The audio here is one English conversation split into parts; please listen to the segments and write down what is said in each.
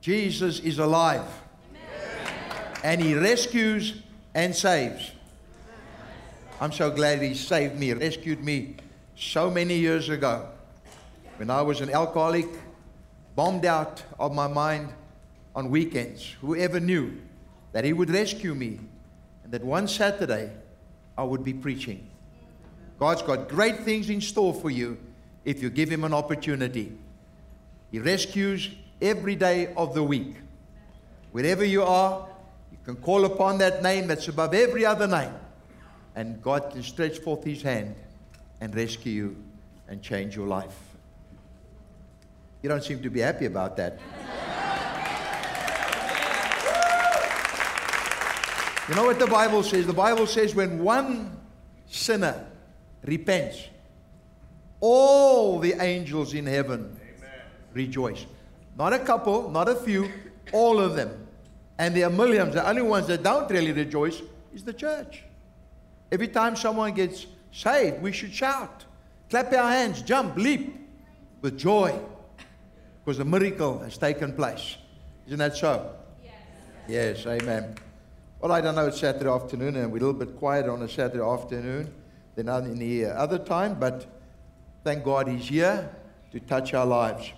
Jesus is alive. And he rescues and saves. I'm so glad he saved me, rescued me so many years ago when I was an alcoholic, bombed out of my mind on weekends. Whoever knew that he would rescue me and that one Saturday I would be preaching. God's got great things in store for you if you give him an opportunity. He rescues every day of the week. Wherever you are, you can call upon that name that's above every other name. And God can stretch forth his hand and rescue you and change your life. You don't seem to be happy about that. You know what the Bible says? The Bible says when one sinner repents, all the angels in heaven Amen. rejoice. Not a couple, not a few, all of them. And there are millions. The only ones that don't really rejoice is the church. Every time someone gets saved, we should shout, clap our hands, jump, leap with joy because a miracle has taken place. Isn't that so? Yes. Yes, amen. Well, I don't know, it's Saturday afternoon and we're a little bit quieter on a Saturday afternoon than any other time, but thank God He's here to touch our lives.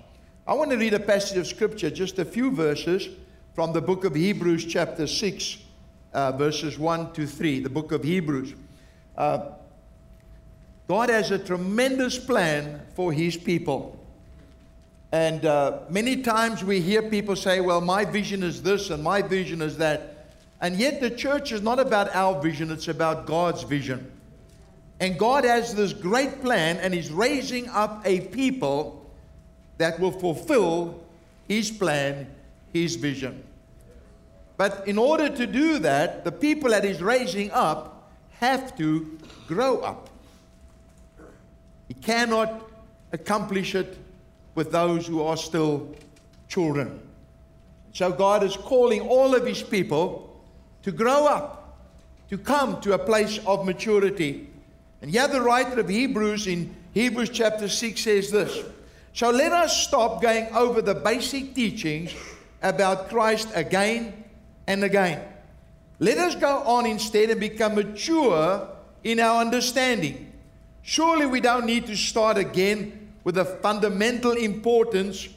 I want to read a passage of Scripture, just a few verses from the book of Hebrews, chapter 6, uh, verses 1 to 3. The book of Hebrews. Uh, God has a tremendous plan for His people. And uh, many times we hear people say, well, my vision is this and my vision is that. And yet, the church is not about our vision, it's about God's vision. And God has this great plan, and He's raising up a people that will fulfill His plan, His vision. But in order to do that, the people that He's raising up have to grow up. He cannot accomplish it with those who are still children. So God is calling all of His people to grow up, to come to a place of maturity. And yet, the writer of Hebrews in Hebrews chapter 6 says this So let us stop going over the basic teachings about Christ again and again. Let us go on instead and become mature in our understanding. Surely we don't need to start again with the fundamental importance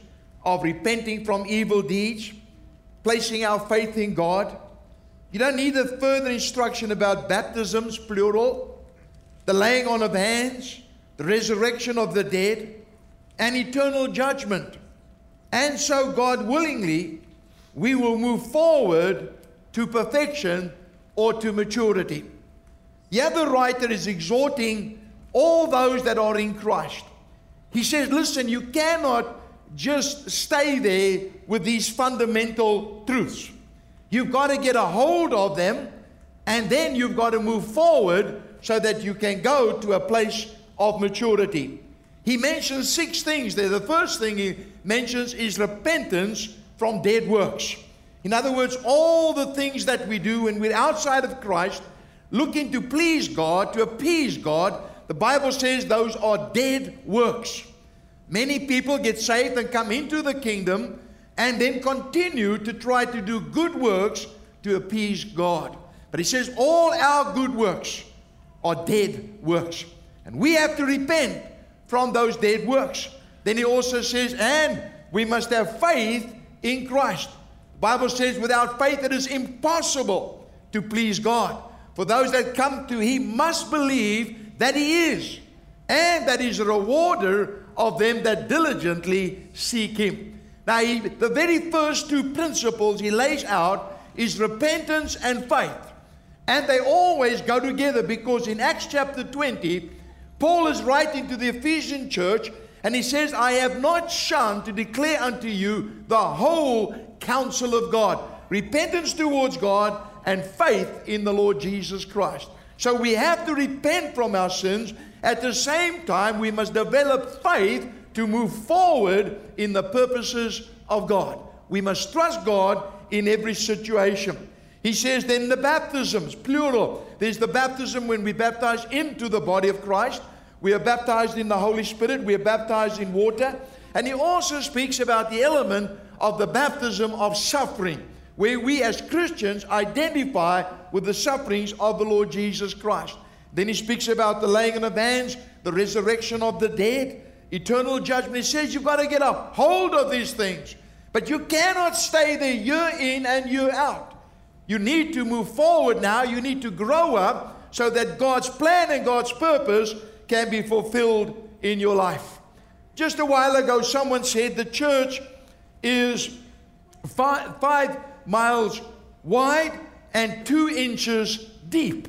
of repenting from evil deeds, placing our faith in God you don't need a further instruction about baptisms, plural, the laying on of hands, the resurrection of the dead, and eternal judgment. And so, God willingly, we will move forward to perfection or to maturity. The other writer is exhorting all those that are in Christ. He says, Listen, you cannot just stay there with these fundamental truths. You've got to get a hold of them, and then you've got to move forward so that you can go to a place of maturity. He mentions six things there. The first thing he mentions is repentance from dead works. In other words, all the things that we do when we're outside of Christ, looking to please God, to appease God, the Bible says those are dead works. Many people get saved and come into the kingdom and then continue to try to do good works to appease God. But he says all our good works are dead works. And we have to repent from those dead works. Then he also says, and we must have faith in Christ. The Bible says, without faith it is impossible to please God. For those that come to him must believe that he is, and that he's a rewarder of them that diligently seek him. Now, he, the very first two principles he lays out is repentance and faith. And they always go together because in Acts chapter 20, Paul is writing to the Ephesian church and he says, I have not shunned to declare unto you the whole counsel of God repentance towards God and faith in the Lord Jesus Christ. So we have to repent from our sins. At the same time, we must develop faith to move forward in the purposes of God. We must trust God in every situation. He says then the baptisms, plural. There's the baptism when we baptize into the body of Christ. We are baptized in the Holy Spirit. We are baptized in water. And he also speaks about the element of the baptism of suffering, where we as Christians identify with the sufferings of the Lord Jesus Christ. Then he speaks about the laying on of hands, the resurrection of the dead, eternal judgment. He says you've got to get a hold of these things. But you cannot stay there year in and year out. You need to move forward now. You need to grow up so that God's plan and God's purpose can be fulfilled in your life. Just a while ago, someone said the church is five, five miles wide and two inches deep.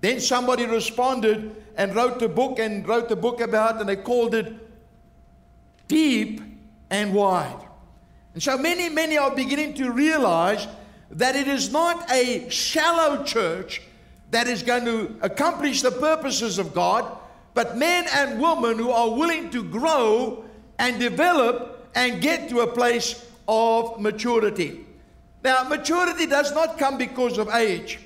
Then somebody responded and wrote a book and wrote a book about, and they called it Deep and Wide. And so many, many are beginning to realize that it is not a shallow church that is going to accomplish the purposes of God, but men and women who are willing to grow and develop and get to a place of maturity. Now, maturity does not come because of age.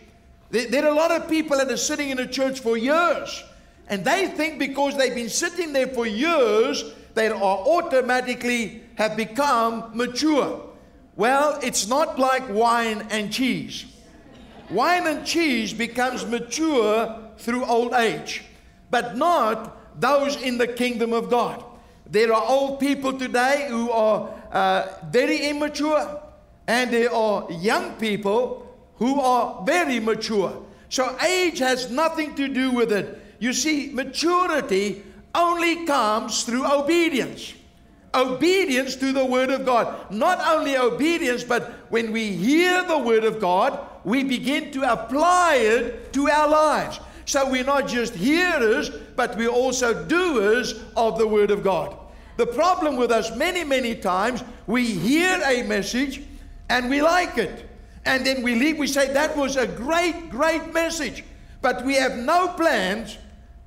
There, are a lot of people that are sitting in a church for years, and they think because they've been sitting there for years, they are automatically have become mature. Well, it's not like wine and cheese. Wine and cheese becomes mature through old age, but not those in the kingdom of God. There are old people today who are uh, very immature, and there are young people who are very mature. So age has nothing to do with it. You see, maturity only comes through obedience. Obedience to the Word of God. Not only obedience, but when we hear the Word of God, we begin to apply it to our lives. So we're not just hearers, but we're also doers of the Word of God. The problem with us, many, many times, we hear a message and we like it. And then we leave, we say, that was a great, great message. But we have no plans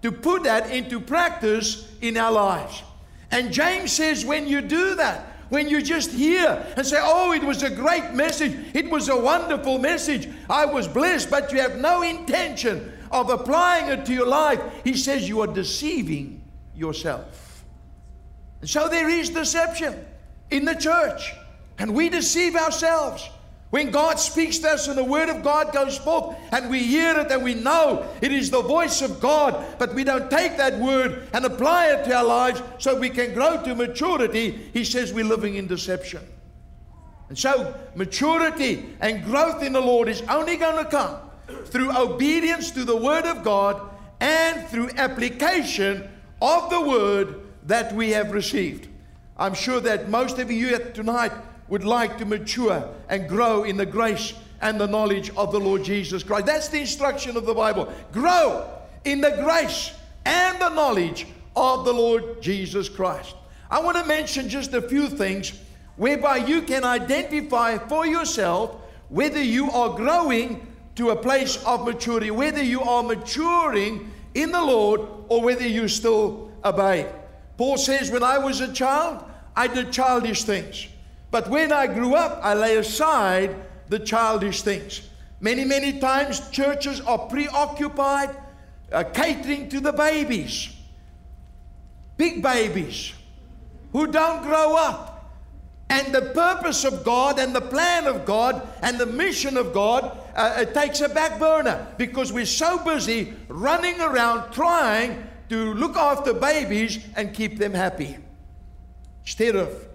to put that into practice in our lives. And James says, when you do that, when you just hear and say, Oh, it was a great message, it was a wonderful message, I was blessed, but you have no intention of applying it to your life, he says you are deceiving yourself. And so there is deception in the church, and we deceive ourselves. When God speaks to us and the Word of God goes forth and we hear it and we know it is the voice of God, but we don't take that Word and apply it to our lives so we can grow to maturity, He says we're living in deception. And so, maturity and growth in the Lord is only going to come through obedience to the Word of God and through application of the Word that we have received. I'm sure that most of you tonight would like to mature and grow in the grace and the knowledge of the Lord Jesus Christ. That's the instruction of the Bible. Grow in the grace and the knowledge of the Lord Jesus Christ. I want to mention just a few things whereby you can identify for yourself whether you are growing to a place of maturity, whether you are maturing in the Lord or whether you still obey. Paul says, When I was a child, I did childish things. But when I grew up, I lay aside the childish things. Many, many times churches are preoccupied uh, catering to the babies, big babies who don't grow up. And the purpose of God and the plan of God and the mission of God uh, takes a back burner because we're so busy running around trying to look after babies and keep them happy. Instead of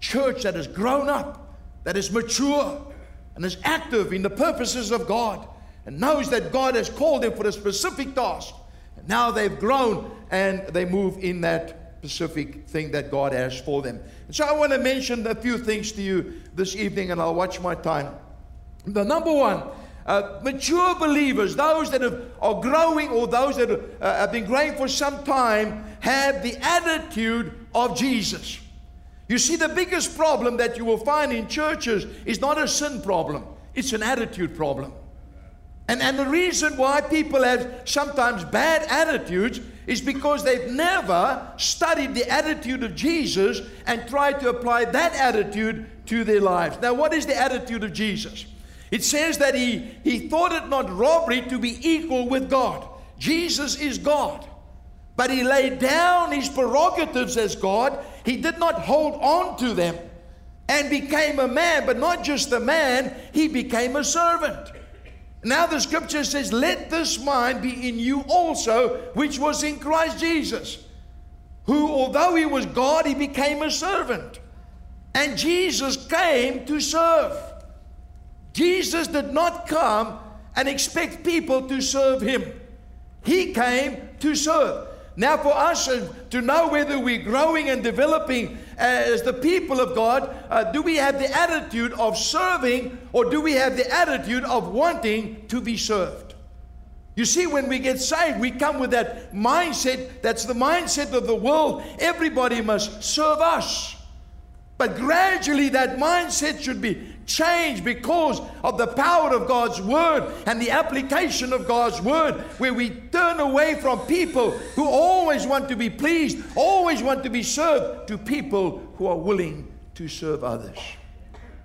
church that has grown up, that is mature, and is active in the purposes of God, and knows that God has called them for a specific task. And now they've grown and they move in that specific thing that God has for them. And so I want to mention a few things to you this evening, and I'll watch my time. The number one, uh, mature believers, those that have, are growing or those that uh, have been growing for some time, have the attitude of Jesus. You see, the biggest problem that you will find in churches is not a sin problem, it's an attitude problem. And, and the reason why people have sometimes bad attitudes is because they've never studied the attitude of Jesus and tried to apply that attitude to their lives. Now, what is the attitude of Jesus? It says that he, he thought it not robbery to be equal with God. Jesus is God. But he laid down his prerogatives as God. He did not hold on to them. and became a man, but not just a man, he became a servant. Now the scripture says, Let this mind be in you also, which was in Christ Jesus, who, although he was God, he became a servant. And Jesus came to serve. Jesus did not come and expect people to serve him, he came to serve. Now, for us uh, to know whether we're growing and developing as the people of God, uh, do we have the attitude of serving or do we have the attitude of wanting to be served? You see, when we get saved, we come with that mindset that's the mindset of the world. Everybody must serve us. But gradually, that mindset should be changed because of the power of God's Word and the application of God's Word, where we turn away from people who always want to be pleased, always want to be served, to people who are willing to serve others.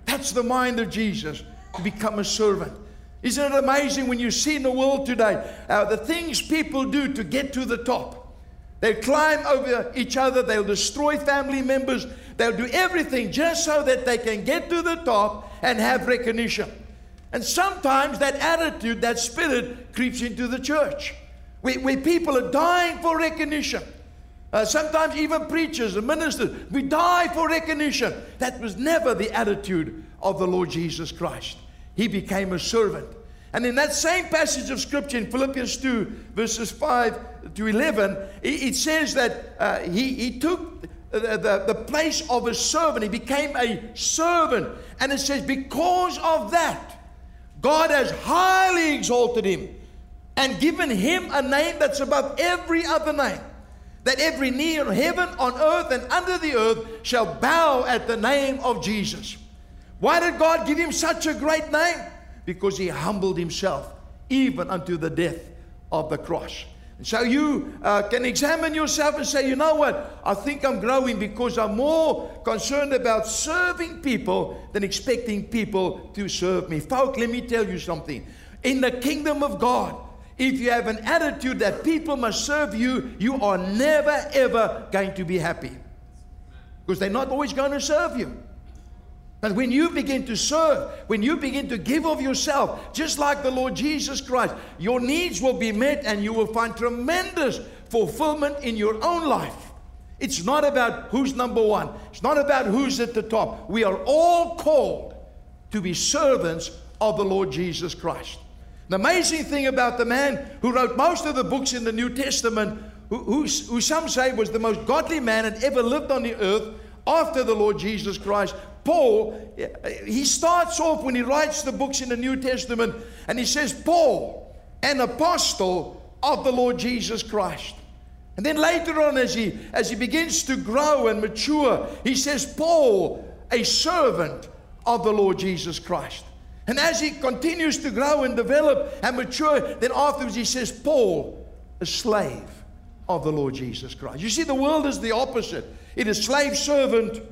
That's the mind of Jesus, to become a servant. Isn't it amazing when you see in the world today uh, the things people do to get to the top? They'll climb over each other, they'll destroy family members, they'll do everything just so that they can get to the top and have recognition. And sometimes that attitude, that spirit creeps into the church where, where people are dying for recognition. Uh, sometimes even preachers and ministers, we die for recognition. That was never the attitude of the Lord Jesus Christ. He became a servant. And in that same passage of scripture in Philippians 2, verses 5 to 11, it, says that uh, he, he took the, the, the place of a servant. He became a servant. And it says, because of that, God has highly exalted him and given him a name that's above every other name. That every knee in heaven, on earth, and under the earth shall bow at the name of Jesus. Why did God give him such a great name? because he humbled himself even unto the death of the cross. So you uh, can examine yourself and say, you know what? I think I'm growing because I'm more concerned about serving people than expecting people to serve me. Folk, let me tell you something. In the kingdom of God, if you have an attitude that people must serve you, you are never ever going to be happy. Because they're not always going to serve you. But when you begin to serve, when you begin to give of yourself, just like the Lord Jesus Christ, your needs will be met and you will find tremendous fulfillment in your own life. It's not about who's number one, it's not about who's at the top. We are all called to be servants of the Lord Jesus Christ. The amazing thing about the man who wrote most of the books in the New Testament, who, who, who some say was the most godly man that ever lived on the earth after the Lord Jesus Christ, Paul, he starts off when he writes the books in the New Testament and he says, Paul, an apostle of the Lord Jesus Christ. And then later on, as he, as he begins to grow and mature, he says, Paul, a servant of the Lord Jesus Christ. And as he continues to grow and develop and mature, then afterwards he says, Paul, a slave of the Lord Jesus Christ. You see, the world is the opposite. It is slave servant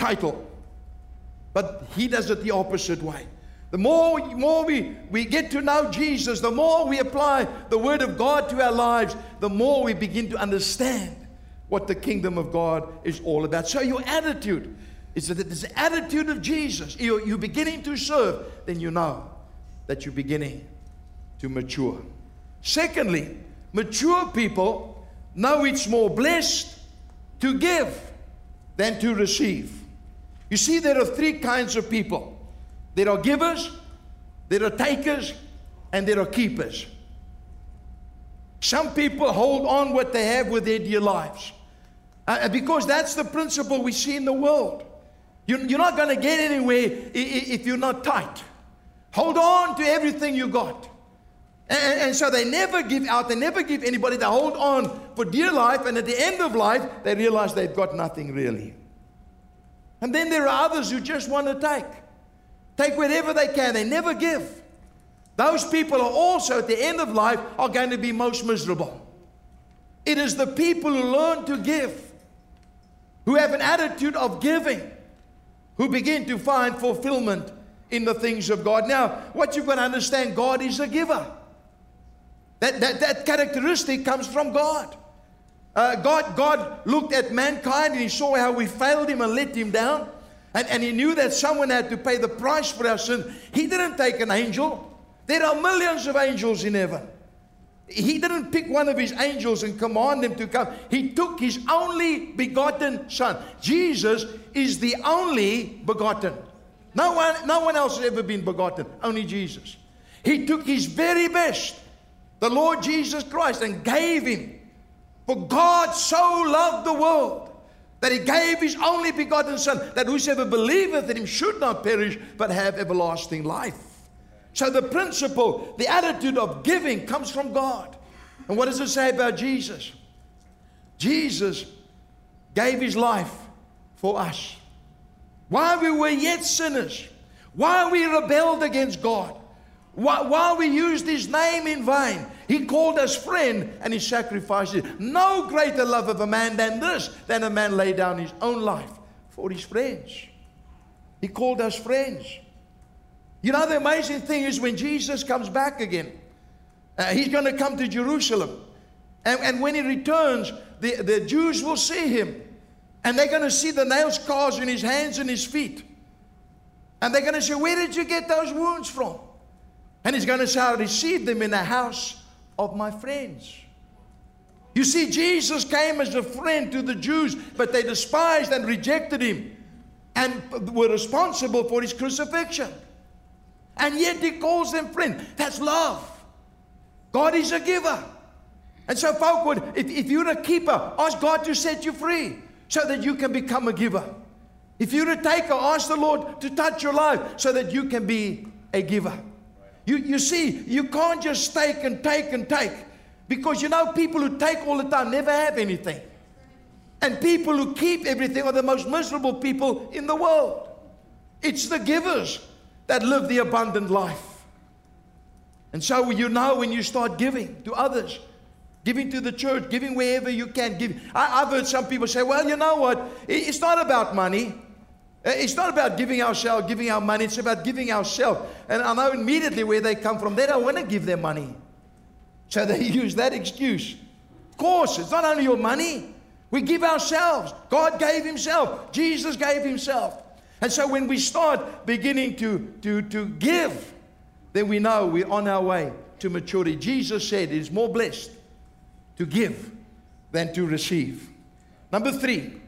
title. But he does it the opposite way. The more, more we, we get to know Jesus, the more we apply the Word of God to our lives, the more we begin to understand what the kingdom of God is all about. So, your attitude is that this attitude of Jesus. You're, you're beginning to serve, then you know that you're beginning to mature. Secondly, mature people know it's more blessed to give than to receive. You see, there are three kinds of people there are givers, there are takers, and there are keepers. Some people hold on what they have with their dear lives. Uh, because that's the principle we see in the world. You're, you're not going to get anywhere if you're not tight. Hold on to everything you got. And, and, so they never give out, they never give anybody, they hold on for dear life, and at the end of life, they realize they've got nothing really. And then there are others who just want to take. Take whatever they can. They never give. Those people are also at the end of life are going to be most miserable. It is the people who learn to give, who have an attitude of giving, who begin to find fulfillment in the things of God. Now, what you've got to understand, God is a giver. That, that, that characteristic comes from God. Uh, God, God looked at mankind and he saw how we failed him and let him down. And, and he knew that someone had to pay the price for our sin. He didn't take an angel. There are millions of angels in heaven. He didn't pick one of his angels and command them to come. He took his only begotten son. Jesus is the only begotten. No one, no one else has ever been begotten, only Jesus. He took his very best, the Lord Jesus Christ, and gave him. For God so loved the world that he gave his only begotten Son, that whosoever believeth in him should not perish, but have everlasting life. So the principle, the attitude of giving comes from God. And what does it say about Jesus? Jesus gave his life for us. While we were yet sinners, while we rebelled against God, while we used his name in vain, he called us friend and he sacrificed it. No greater love of a man than this, than a man lay down his own life for his friends. He called us friends. You know, the amazing thing is when Jesus comes back again, uh, he's going to come to Jerusalem. And, and when he returns, the, the Jews will see him. And they're going to see the nail scars in his hands and his feet. And they're going to say, Where did you get those wounds from? And he's going to say, I received them in the house of my friends. You see, Jesus came as a friend to the Jews, but they despised and rejected him and were responsible for his crucifixion. And yet he calls them friend. That's love. God is a giver. And so, folk, would, if, if you're a keeper, ask God to set you free so that you can become a giver. If you're a taker, ask the Lord to touch your life so that you can be a giver. You, you see, you can't just take and take and take. Because you know, people who take all the time never have anything. And people who keep everything are the most miserable people in the world. It's the givers that live the abundant life. And so you know when you start giving to others, giving to the church, giving wherever you can. Give. I, have heard some people say, well, you know what? It's not about money. Uh, it's not about giving ourselves, giving our money. It's about giving ourselves. And I know immediately where they come from. They don't want to give their money. So they use that excuse. Of course, it's not only your money. We give ourselves. God gave Himself. Jesus gave Himself. And so when we start beginning to, to, to give, then we know we're on our way to maturity. Jesus said it is more blessed to give than to receive. Number three,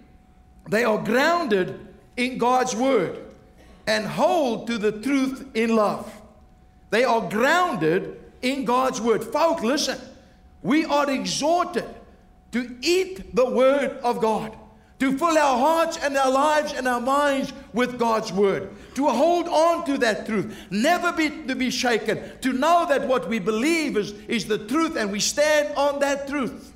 they are grounded in God's word and hold to the truth in love. They are grounded in God's word. Folk, listen, we are exhorted to eat the word of God, to fill our hearts and our lives and our minds with God's word, to hold on to that truth, never be to be shaken, to know that what we believe is, is the truth and we stand on that truth.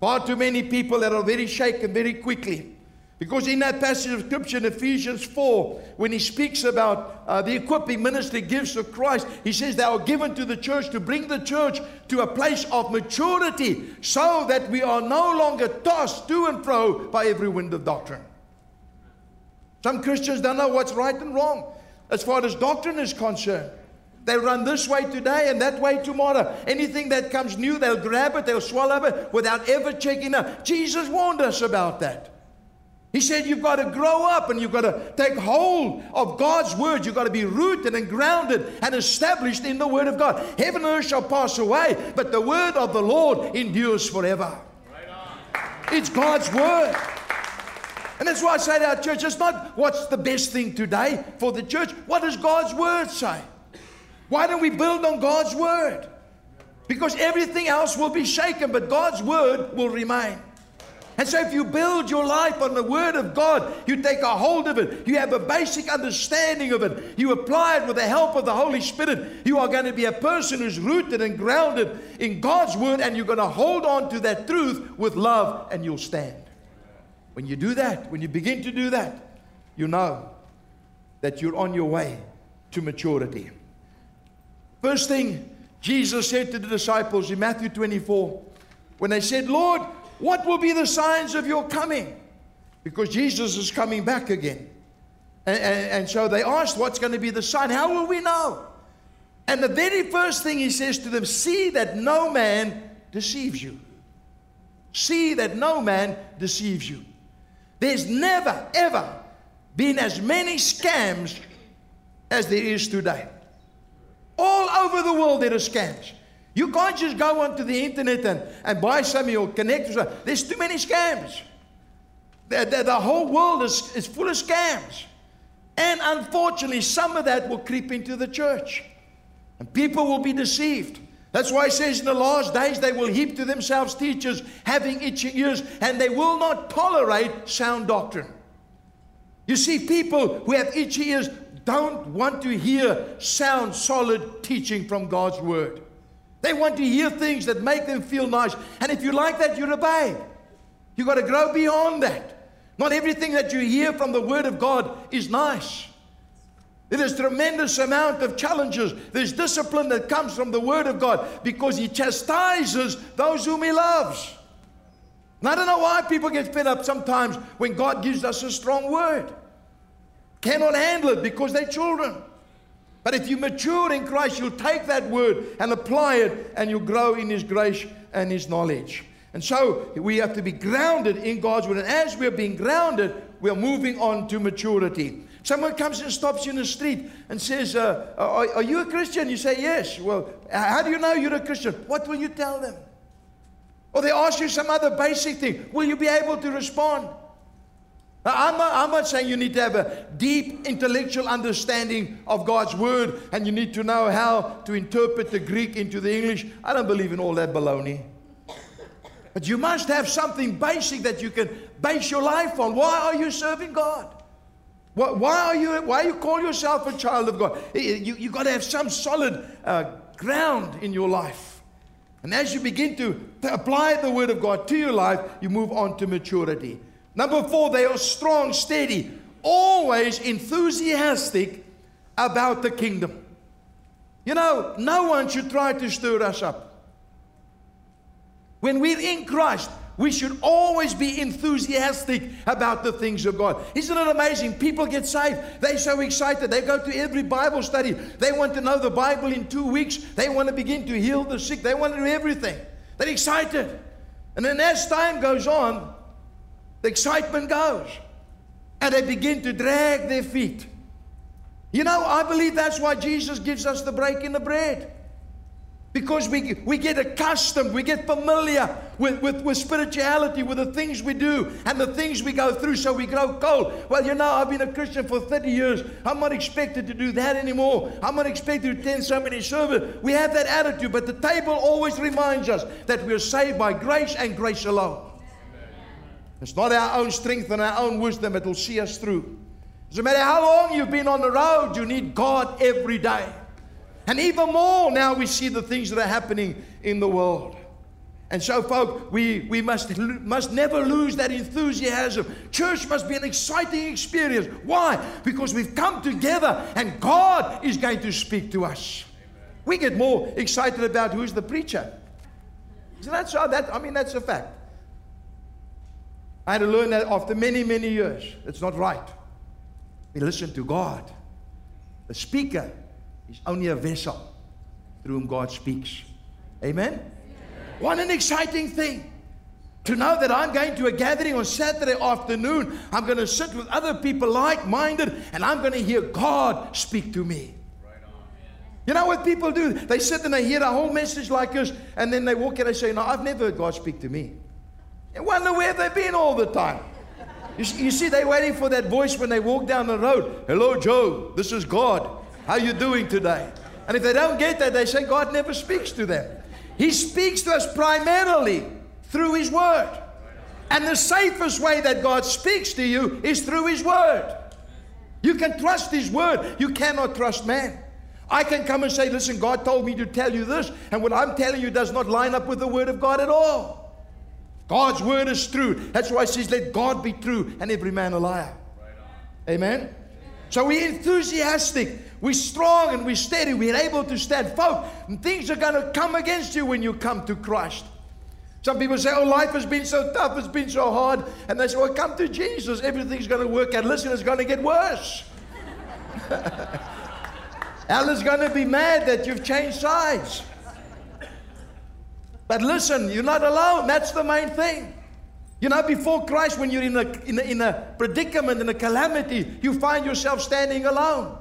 Far too many people that are very shaken very quickly because in that passage of scripture in Ephesians 4, when he speaks about uh, the equipping ministry gifts of Christ, he says they are given to the church to bring the church to a place of maturity so that we are no longer tossed to and fro by every wind of doctrine. Some Christians don't know what's right and wrong as far as doctrine is concerned. They run this way today and that way tomorrow. Anything that comes new, they'll grab it, they'll swallow it without ever checking out. Jesus warned us about that. He said you've got to grow up and you've got to take hold of God's word. You've got to be rooted and grounded and established in the word of God. Heaven and earth shall pass away, but the word of the Lord endures forever. Right it's God's word. And that's why I say to our church, it's not what's the best thing today for the church. What does God's word say? Why don't we build on God's word? Because everything else will be shaken, but God's word will remain. And so, if you build your life on the Word of God, you take a hold of it, you have a basic understanding of it, you apply it with the help of the Holy Spirit, you are going to be a person who's rooted and grounded in God's Word, and you're going to hold on to that truth with love, and you'll stand. When you do that, when you begin to do that, you know that you're on your way to maturity. First thing Jesus said to the disciples in Matthew 24, when they said, Lord, what will be the signs of your coming? Because Jesus is coming back again. And, and, and, so they asked, What's going to be the sign? How will we know? And the very first thing he says to them, See that no man deceives you. See that no man deceives you. There's never, ever been as many scams as there is today. All over the world, there are scams. You can't just go onto the internet and, and buy something or connect. There's too many scams. The, the, the whole world is, is full of scams. And unfortunately, some of that will creep into the church. And people will be deceived. That's why it says in the last days they will heap to themselves teachers having itching ears, and they will not tolerate sound doctrine. You see, people who have itchy ears don't want to hear sound, solid teaching from God's word. They want to hear things that make them feel nice. And if you like that, you're a babe. You've got to grow beyond that. Not everything that you hear from the Word of God is nice. There is tremendous amount of challenges. There's discipline that comes from the Word of God because He chastises those whom He loves. And I don't know why people get fed up sometimes when God gives us a strong word. Cannot handle it because they're children. But if you mature in Christ, you'll take that word and apply it, and you'll grow in His grace and His knowledge. And so we have to be grounded in God's word. And as we're being grounded, we're moving on to maturity. Someone comes and stops you in the street and says, uh, are, are, you a Christian? You say, Yes. Well, how do you know you're a Christian? What will you tell them? Or they ask you some other basic thing. Will you be able to respond? I'm not, I'm not saying you need to have a deep intellectual understanding of God's word and you need to know how to interpret the Greek into the English. I don't believe in all that baloney. But you must have something basic that you can base your life on. Why are you serving God? Why are you, why you call yourself a child of God? You, you got to have some solid uh, ground in your life. And as you begin to, to apply the Word of God to your life, you move on to maturity. Number four, they are strong, steady, always enthusiastic about the kingdom. You know, no one should try to stir us up. When we're in Christ, we should always be enthusiastic about the things of God. Isn't it amazing? People get saved. They're so excited. They go to every Bible study. They want to know the Bible in two weeks. They want to begin to heal the sick. They want to do everything. They're excited. And then as time goes on, the excitement goes. And they begin to drag their feet. You know, I believe that's why Jesus gives us the break in the bread. Because we, we get accustomed, we get familiar with, with, with spirituality, with the things we do and the things we go through, so we grow cold. Well, you know, I've been a Christian for 30 years. I'm not expected to do that anymore. I'm not expected to attend so many services. We have that attitude, but the table always reminds us that we're saved by grace and grace alone. It's not our own strength and our own wisdom that will see us through. Doesn't matter how long you've been on the road, you need God every day. And even more now we see the things that are happening in the world. And so, folk, we, we must, must never lose that enthusiasm. Church must be an exciting experience. Why? Because we've come together and God is going to speak to us. We get more excited about who's the preacher. So? That, I mean, that's a fact. I had to learn that after many, many years. It's not right. We listen to God. The speaker is only a vessel through whom God speaks. Amen? What an exciting thing to know that I'm going to a gathering on Saturday afternoon. I'm going to sit with other people like minded and I'm going to hear God speak to me. You know what people do? They sit and they hear a whole message like this, and then they walk in and they say, No, I've never heard God speak to me. And wonder where they've been all the time. You, you see, they're waiting for that voice when they walk down the road. Hello, Joe. This is God. How you doing today? And if they don't get that, they say God never speaks to them. He speaks to us primarily through His Word. And the safest way that God speaks to you is through His Word. You can trust His Word, you cannot trust man. I can come and say, Listen, God told me to tell you this, and what I'm telling you does not line up with the Word of God at all. God's Word is true. That's why He says, Let God be true and every man a liar. Right Amen? So we're enthusiastic. We're strong and we're steady. We're able to stand. Folks, things are going to come against you when you come to Christ. Some people say, Oh, life has been so tough, it's been so hard. And they say, Well, come to Jesus, everything's going to work out. Listen, it's going to get worse. Ella's going to be mad that you've changed sides. But listen, you're not alone. That's the main thing. You know, before Christ, when you're in a, in a, in a predicament, in a calamity, you find yourself standing alone.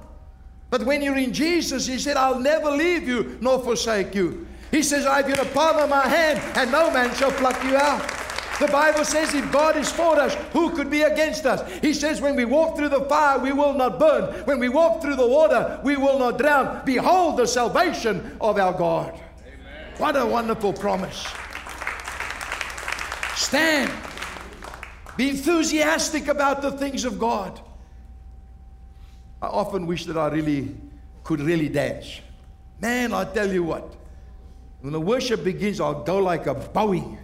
But when you're in Jesus, He said, I'll never leave you nor forsake you. He says, I have you the palm of my hand, and no man shall pluck you out. The Bible says, if God is for us, who could be against us? He says, when we walk through the fire, we will not burn. When we walk through the water, we will not drown. Behold the salvation of our God. What a wonderful promise. Stand. Be enthusiastic about the things of God. I often wish that I really could really dance. Man, I tell you what, when the worship begins, I'll go like a Bowie.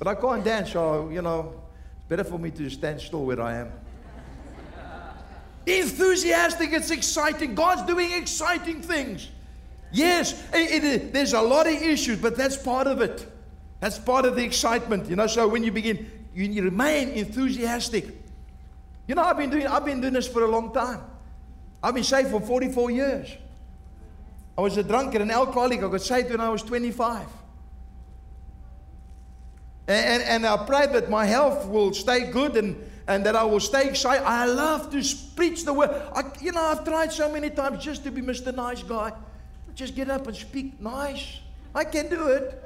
But I can't dance, so, you know, it's better for me to stand still where I am. Enthusiastic, it's exciting. God's doing exciting things. Yes, it, it, there's a lot of issues, but that's part of it. That's part of the excitement, you know. So when you begin, you, you remain enthusiastic. You know, I've been doing I've been doing this for a long time. I've been saved for 44 years. I was a drunkard, an alcoholic. I got saved when I was 25. And, and, and I pray that my health will stay good and, and that I will stay excited. I love to preach the word. I, you know, I've tried so many times just to be Mr. Nice Guy. Just get up and speak nice. I can do it.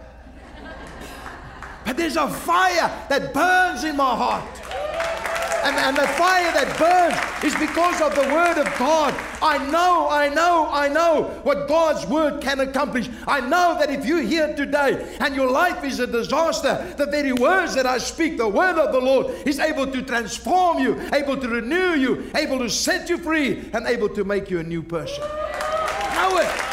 but there's a fire that burns in my heart. And, and the fire that burns is because of the Word of God. I know, I know, I know what God's Word can accomplish. I know that if you're here today and your life is a disaster, the very words that I speak, the Word of the Lord, is able to transform you, able to renew you, able to set you free, and able to make you a new person. Know it.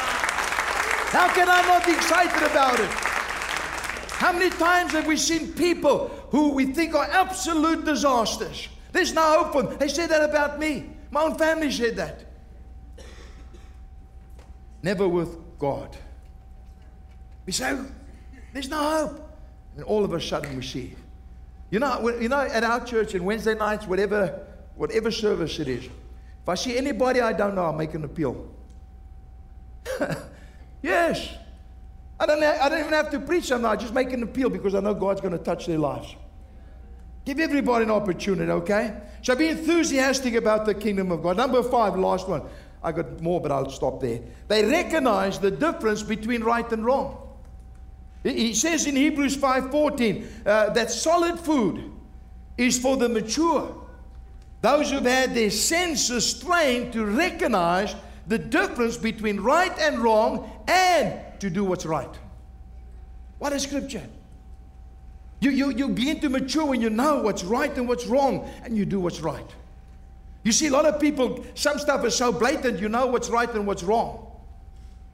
How can I not be excited about it? How many times have we seen people who we think are absolute disasters? There's no hope for them. They said that about me. My own family said that. Never with God. We say, oh, there's no hope. And all of a sudden we see. You know, you know, at our church on Wednesday nights, whatever, whatever service it is, if I see anybody I don't know, I'll make an appeal. yes. I don't, I don't even have to preach them. I just make an appeal because I know God's going to touch their lives. Give everybody an opportunity, okay? So be enthusiastic about the kingdom of God. Number five, last one. I got more, but I'll stop there. They recognize the difference between right and wrong. He says in Hebrews 5:14 uh, that solid food is for the mature, those who've had their senses trained to recognize the difference between right and wrong and to do what's right. What is scripture? You, you, you begin to mature when you know what's right and what's wrong, and you do what's right. You see, a lot of people, some stuff is so blatant, you know what's right and what's wrong,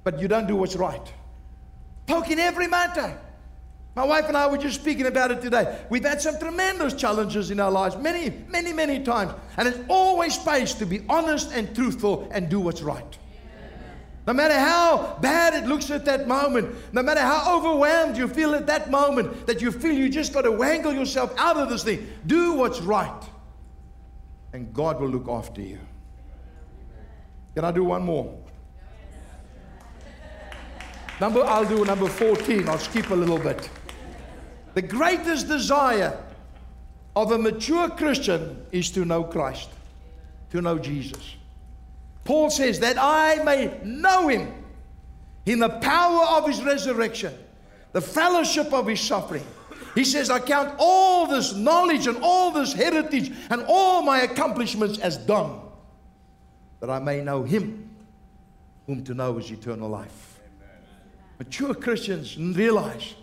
but you don't do what's right. Poke in every matter. My wife and I were just speaking about it today. We've had some tremendous challenges in our lives, many, many, many times. And it's always space to be honest and truthful and do what's right. No matter how bad it looks at that moment, no matter how overwhelmed you feel at that moment, that you feel you just got to wangle yourself out of this thing, do what's right. And God will look after you. Can I do one more? Number, I'll do number 14. I'll skip a little bit. The greatest desire of a mature Christian is to know Christ, to know Jesus. Paul says, that I may know him in the power of his resurrection, the fellowship of his suffering. He says, I count all this knowledge and all this heritage and all my accomplishments as done, that I may know him whom to know is eternal life. Mature Christians realize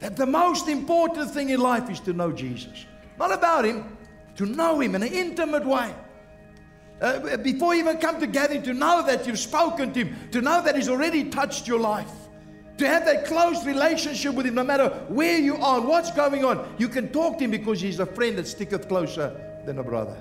that the most important thing in life is to know Jesus. Not about him, to know him in an intimate way uh, before you even come to gathering, to know that you've spoken to Him, to know that He's already touched your life, to have that close relationship with Him, no matter where you are, what's going on. You can talk to Him because He's a friend that sticketh closer than a brother.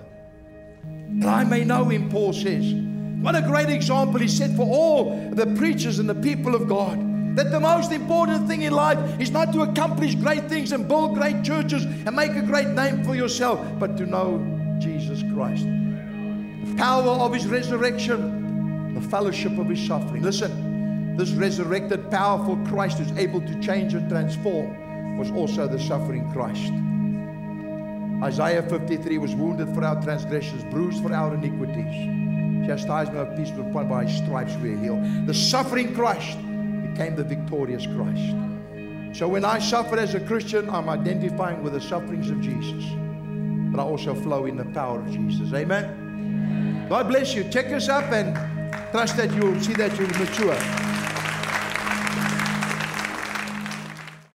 That I may know Him, Paul says. What a great example he set for all the preachers and the people of God. That the most important thing in life is not to accomplish great things and build great churches and make a great name for yourself, but to know Jesus Christ The power of his resurrection, the fellowship of his suffering. Listen, this resurrected, powerful Christ who's able to change and transform was also the suffering Christ. Isaiah 53 was wounded for our transgressions, bruised for our iniquities. Chastisement of peace was upon by stripes we are healed. The suffering Christ became the victorious Christ. So when I suffer as a Christian, I'm identifying with the sufferings of Jesus. But I also flow in the power of Jesus. Amen. God bless you. Check us up and trust that you'll see that you'll mature.